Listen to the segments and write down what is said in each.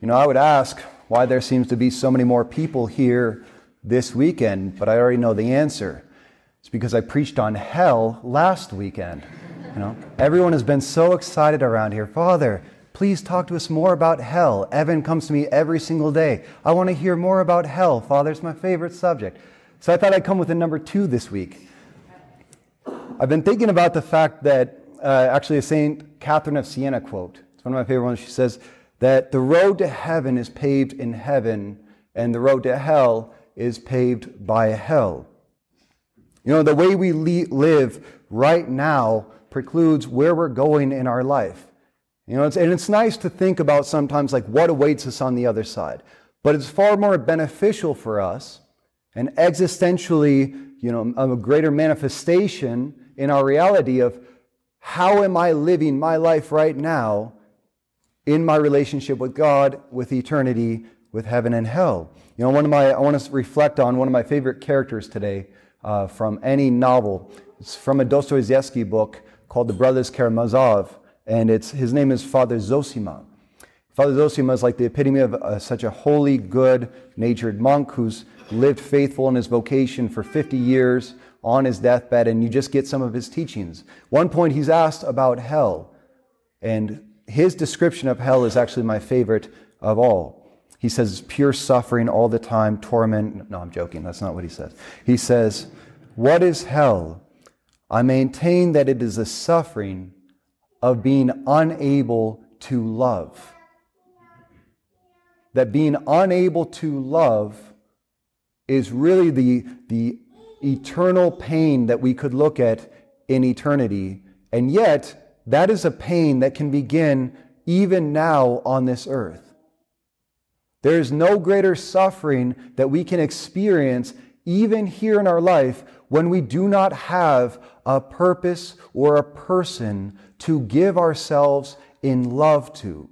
you know, I would ask why there seems to be so many more people here this weekend, but I already know the answer. It's because I preached on hell last weekend. You know, everyone has been so excited around here. Father, please talk to us more about hell. Evan comes to me every single day. I want to hear more about hell. Father, it's my favorite subject. So I thought I'd come with a number two this week. I've been thinking about the fact that uh, actually a St. Catherine of Siena quote. It's one of my favorite ones. She says that the road to heaven is paved in heaven, and the road to hell is paved by hell. You know, the way we le- live right now precludes where we're going in our life. You know, it's, and it's nice to think about sometimes like what awaits us on the other side. But it's far more beneficial for us and existentially, you know, a greater manifestation in our reality of how am I living my life right now in my relationship with God, with eternity, with heaven and hell. You know, one of my, I want to reflect on one of my favorite characters today uh, from any novel. It's from a Dostoevsky book called The Brothers Karamazov, and it's, his name is Father Zosima. Father Zosima is like the epitome of uh, such a holy, good natured monk who's lived faithful in his vocation for 50 years on his deathbed, and you just get some of his teachings. One point he's asked about hell, and his description of hell is actually my favorite of all. He says, pure suffering all the time, torment. No, I'm joking. That's not what he says. He says, What is hell? I maintain that it is the suffering of being unable to love. That being unable to love is really the, the eternal pain that we could look at in eternity. And yet, that is a pain that can begin even now on this earth. There is no greater suffering that we can experience even here in our life when we do not have a purpose or a person to give ourselves in love to.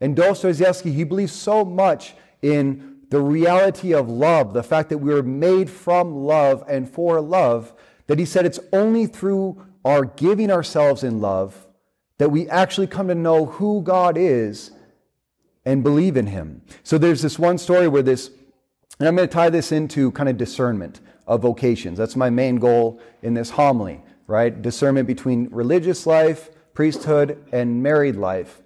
And Dostoevsky, he believes so much in the reality of love, the fact that we were made from love and for love, that he said it's only through our giving ourselves in love that we actually come to know who God is and believe in him. So there's this one story where this, and I'm going to tie this into kind of discernment of vocations. That's my main goal in this homily, right? Discernment between religious life, priesthood, and married life.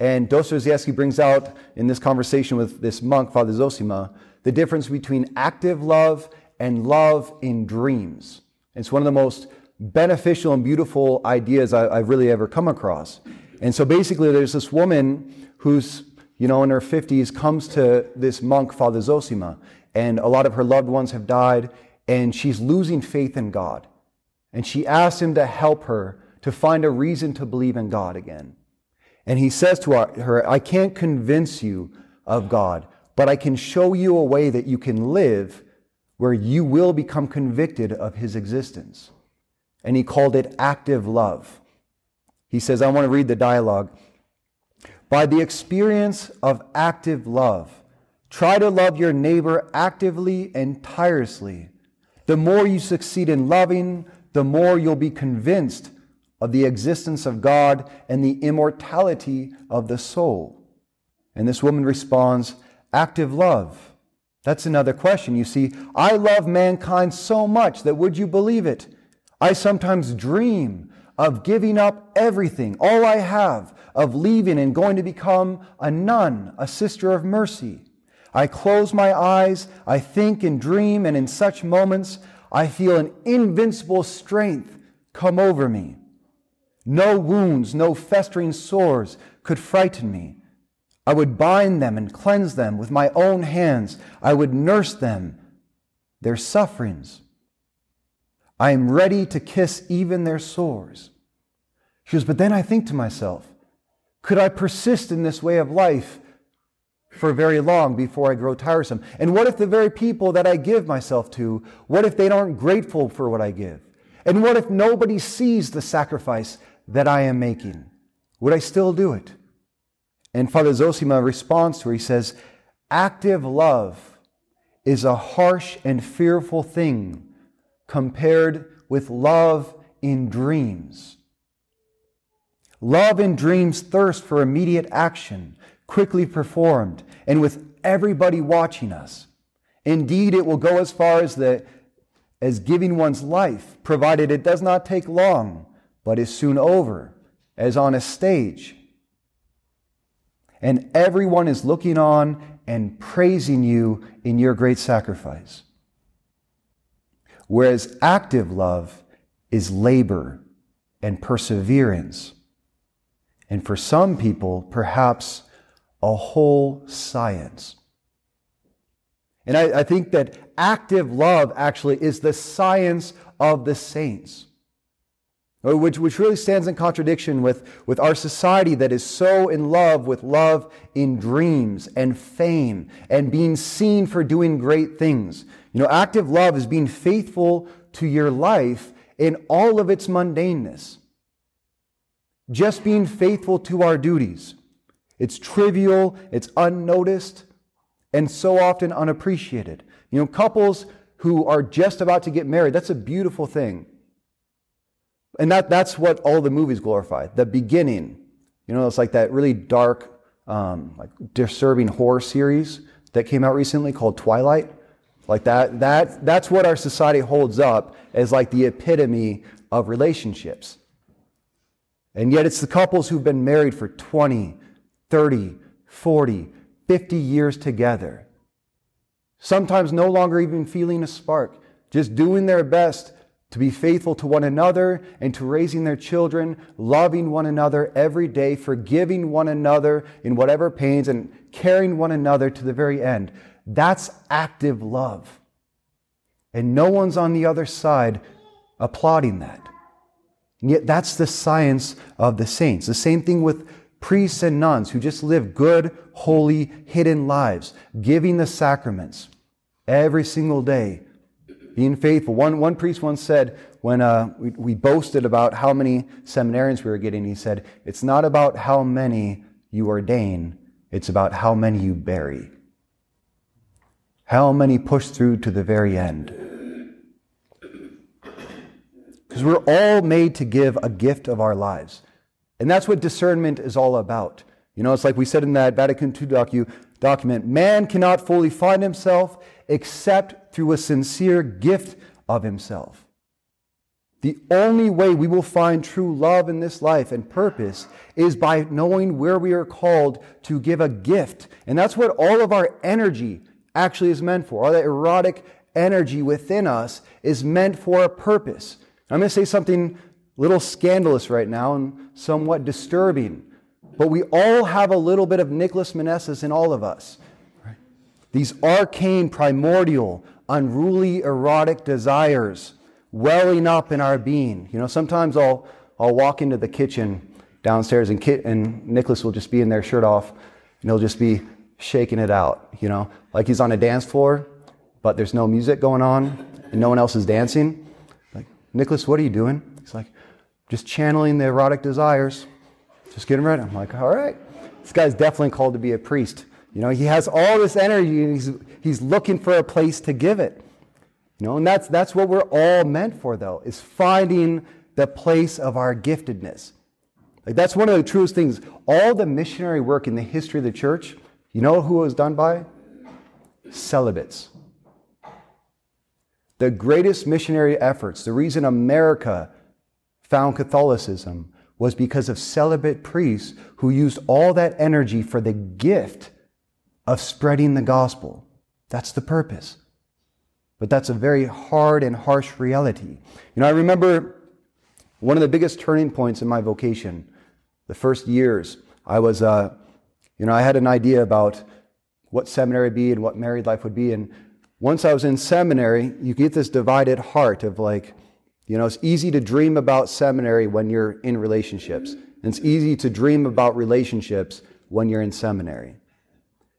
And Dostoevsky brings out in this conversation with this monk, Father Zosima, the difference between active love and love in dreams. It's one of the most beneficial and beautiful ideas I, have really ever come across. And so basically, there's this woman who's, you know, in her 50s, comes to this monk, Father Zosima, and a lot of her loved ones have died, and she's losing faith in God. And she asks him to help her to find a reason to believe in God again. And he says to her, I can't convince you of God, but I can show you a way that you can live where you will become convicted of his existence. And he called it active love. He says, I want to read the dialogue. By the experience of active love, try to love your neighbor actively and tirelessly. The more you succeed in loving, the more you'll be convinced of the existence of God and the immortality of the soul. And this woman responds, active love. That's another question. You see, I love mankind so much that would you believe it? I sometimes dream of giving up everything, all I have, of leaving and going to become a nun, a sister of mercy. I close my eyes, I think and dream, and in such moments I feel an invincible strength come over me. No wounds, no festering sores could frighten me. I would bind them and cleanse them with my own hands. I would nurse them, their sufferings. I am ready to kiss even their sores. She goes, but then I think to myself, could I persist in this way of life for very long before I grow tiresome? And what if the very people that I give myself to, what if they aren't grateful for what I give? And what if nobody sees the sacrifice that I am making? Would I still do it? And Father Zosima responds to her. He says, Active love is a harsh and fearful thing compared with love in dreams. Love in dreams thirst for immediate action, quickly performed, and with everybody watching us. Indeed, it will go as far as the as giving one's life, provided it does not take long, but is soon over, as on a stage. And everyone is looking on and praising you in your great sacrifice. Whereas active love is labor and perseverance. And for some people, perhaps a whole science. And I, I, think that active love actually is the science of the saints, uh, which, which really stands in contradiction with, with our society that is so in love with love in dreams and fame and being seen for doing great things. You know, active love is being faithful to your life in all of its mundaneness, just being faithful to our duties. It's trivial, it's unnoticed and so often unappreciated. You know, couples who are just about to get married, that's a beautiful thing. And that, that's what all the movies glorify the beginning. You know, it's like that really dark, um, like disturbing horror series that came out recently called Twilight. Like that, that, that's what our society holds up as like the epitome of relationships. And yet it's the couples who've been married for 20, 30, 40, 50 years together. Sometimes no longer even feeling a spark, just doing their best to be faithful to one another and to raising their children, loving one another every day, forgiving one another in whatever pains, and carrying one another to the very end. That's active love. And no one's on the other side applauding that. And yet, that's the science of the saints. The same thing with priests and nuns who just live good, holy, hidden lives, giving the sacraments every single day, being faithful. One, one priest once said, when uh, we, we boasted about how many seminarians we were getting, he said, It's not about how many you ordain, it's about how many you bury. How many push through to the very end. Because we're all made to give a gift of our lives. And that's what discernment is all about. You know, it's like we said in that Vatican II docu, document man cannot fully find himself except through a sincere gift of himself. The only way we will find true love in this life and purpose is by knowing where we are called to give a gift. And that's what all of our energy actually is meant for. All that erotic energy within us is meant for a purpose. I'm going to say something a little scandalous right now and somewhat disturbing. But we all have a little bit of Nicholas Manessis in all of us. Right? These arcane, primordial, unruly, erotic desires welling up in our being. You know, sometimes I'll, I'll walk into the kitchen downstairs and, Kit, and Nicholas will just be in there, shirt off, and he'll just be shaking it out, you know, like he's on a dance floor, but there's no music going on and no one else is dancing. Like, Nicholas, what are you doing? He's like, just channeling the erotic desires, just getting ready. I'm like, all right, this guy's definitely called to be a priest. You know, he has all this energy and he's, he's looking for a place to give it. You know, and that's, that's what we're all meant for, though, is finding the place of our giftedness. Like, that's one of the truest things. All the missionary work in the history of the church, you know who it was done by? Celibates. The greatest missionary efforts, the reason America found Catholicism was because of celibate priests who used all that energy for the gift of spreading the gospel. That's the purpose. But that's a very hard and harsh reality. You know, I remember one of the biggest turning points in my vocation, the first years, I was, uh, you know, I had an idea about what seminary would be and what married life would be. And once I was in seminary, you get this divided heart of like, you know, it's easy to dream about seminary when you're in relationships. And it's easy to dream about relationships when you're in seminary.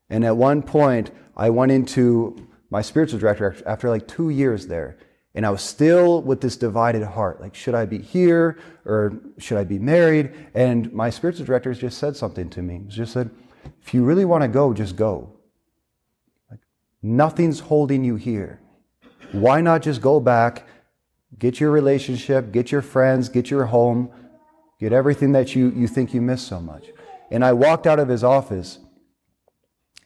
And at one point, I went into my spiritual director after like two years there. And I was still with this divided heart. Like, should I be here or should I be married? And my spiritual director just said something to me. He just said, if you really want to go, just go. Like, nothing's holding you here. Why not just go back Get your relationship, get your friends, get your home, get everything that you, you think you miss so much. And I walked out of his office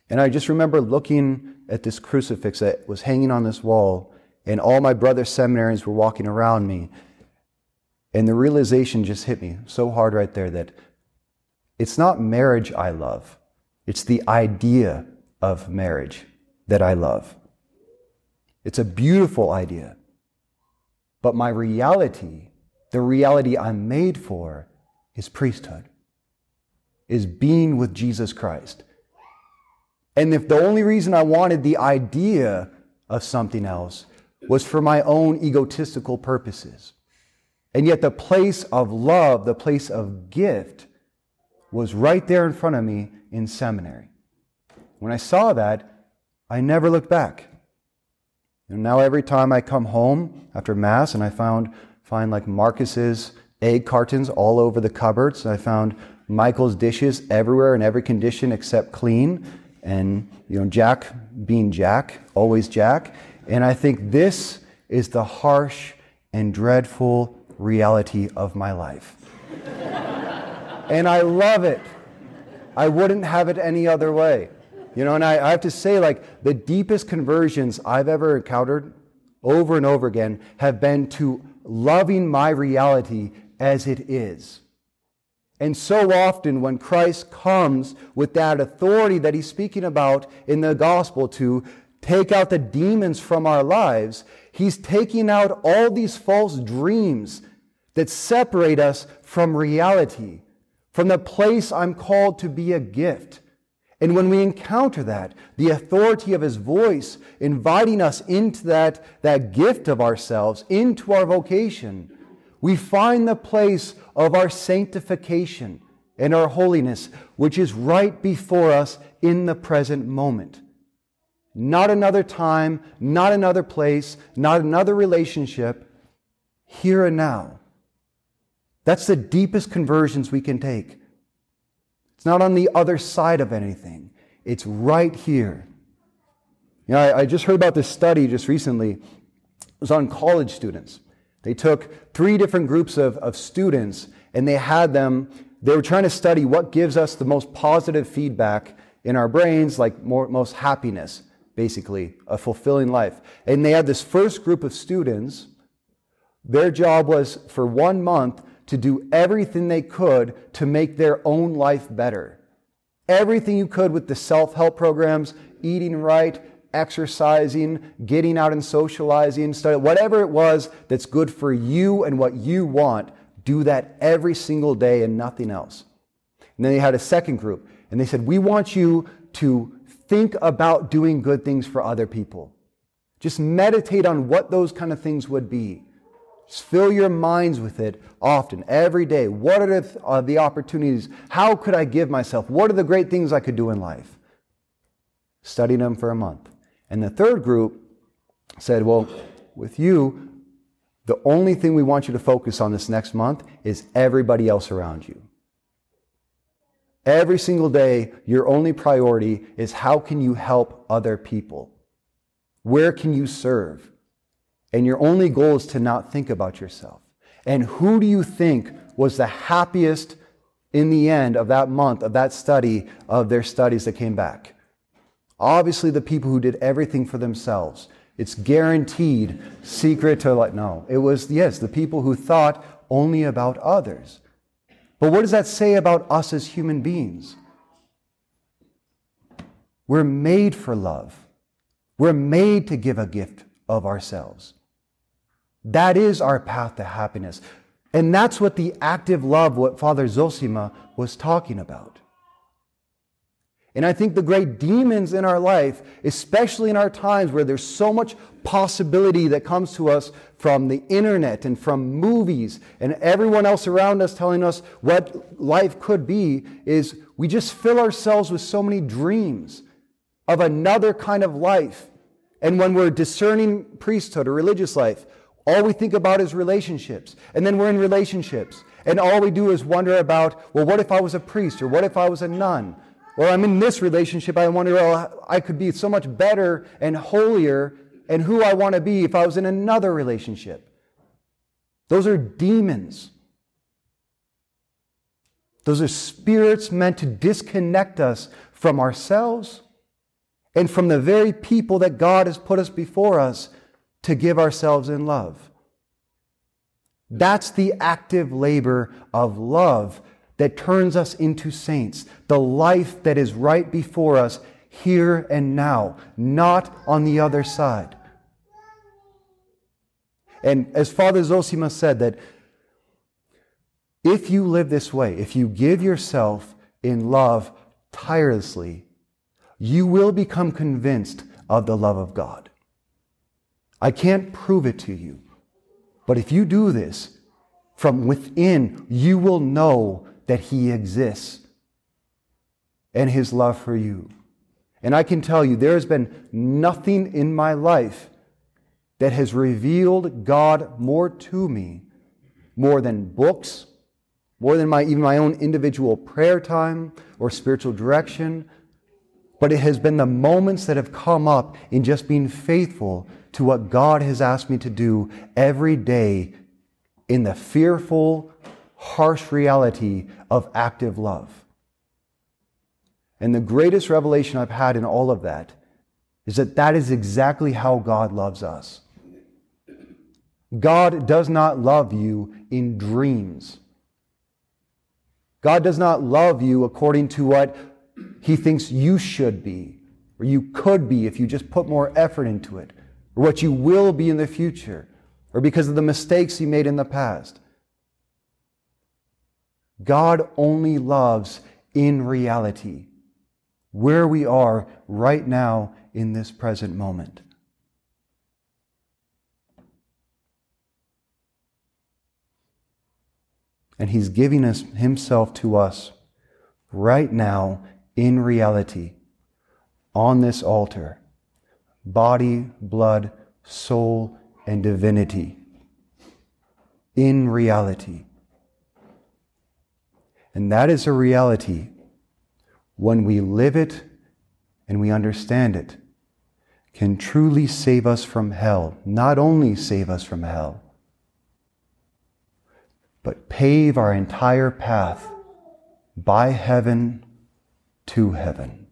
And I just remember looking at this crucifix that was hanging on this wall, and all my brother seminarians were walking around me. And the realization just hit me so hard right there that it's not marriage I love, it's the idea of marriage that I love. It's a beautiful idea. But my reality, the reality I'm made for, is priesthood, is being with Jesus Christ. And if the only reason I wanted the idea of something else was for my own egotistical purposes, and yet the place of love, the place of gift, was right there in front of me in seminary. When I saw that, I never looked back. And now every time I come home after Mass and I found find like Marcus's egg cartons all over the cupboards, I found Michael's dishes everywhere in every condition except clean, and you know Jack being Jack, always Jack. And I think this is the harsh and dreadful reality of my life. and I love it. I wouldn't have it any other way. You know, and I, I have to say, like, the deepest conversions I've ever encountered over and over again have been to loving my reality as it is. And so often, when Christ comes with that authority that he's speaking about in the gospel to take out the demons from our lives, he's taking out all these false dreams that separate us from reality, from the place I'm called to be a gift. And when we encounter that, the authority of his voice inviting us into that, that gift of ourselves, into our vocation, we find the place of our sanctification and our holiness, which is right before us in the present moment. Not another time, not another place, not another relationship, here and now. That's the deepest conversions we can take. It's not on the other side of anything, it's right here. You know, I, I just heard about this study just recently. It was on college students. They took three different groups of, of students and they had them, they were trying to study what gives us the most positive feedback in our brains, like more, most happiness, basically, a fulfilling life. And they had this first group of students. Their job was for one month to do everything they could to make their own life better. Everything you could with the self help programs, eating right, exercising, getting out and socializing, study, whatever it was that's good for you and what you want, do that every single day and nothing else. And then they had a second group, and they said, We want you to think about doing good things for other people. Just meditate on what those kind of things would be. Just fill your minds with it often, every day. What are the, the opportunities? How could I give myself? What are the great things I could do in life? Study them for a month. And the third group said, Well, with you, the only thing we want you to focus on this next month is everybody else around you. Every single day, your only priority is how can you help other people? Where can you serve? And your only goal is to not think about yourself. And who do you think was the happiest in the end of that month, of that study, of their studies that came back? Obviously, the people who did everything for themselves. It's guaranteed secret to like, no. It was, yes, the people who thought only about others. But what does that say about us as human beings? We're made for love. We're made to give a gift of ourselves. That is our path to happiness. And that's what the active love, what Father Zosima was talking about. And I think the great demons in our life, especially in our times where there's so much possibility that comes to us from the internet and from movies and everyone else around us telling us what life could be, is we just fill ourselves with so many dreams of another kind of life. And when we're discerning priesthood or religious life, all we think about is relationships. And then we're in relationships. And all we do is wonder about, well, what if I was a priest or what if I was a nun? Or I'm in this relationship, I wonder, oh, I could be so much better and holier and who I want to be if I was in another relationship. Those are demons. Those are spirits meant to disconnect us from ourselves and from the very people that God has put us before us to give ourselves in love. That's the active labor of love that turns us into saints, the life that is right before us here and now, not on the other side. And as Father Zosima said, that if you live this way, if you give yourself in love tirelessly, you will become convinced of the love of God. I can't prove it to you, but if you do this, from within, you will know that He exists and His love for you. And I can tell you, there has been nothing in my life that has revealed God more to me, more than books, more than my, even my own individual prayer time or spiritual direction. But it has been the moments that have come up in just being faithful to what God has asked me to do every day in the fearful, harsh reality of active love. And the greatest revelation I've had in all of that is that that is exactly how God loves us. God does not love you in dreams. God does not love you according to what he thinks you should be, or you could be if you just put more effort into it, or what you will be in the future, or because of the mistakes you made in the past. God only loves in reality, where we are right now in this present moment. And He's giving us Himself to us right now in reality on this altar body, blood, soul, and divinity in reality. And that is a reality when we live it and we understand it can truly save us from hell. Not only save us from hell, but pave our entire path by heaven to heaven.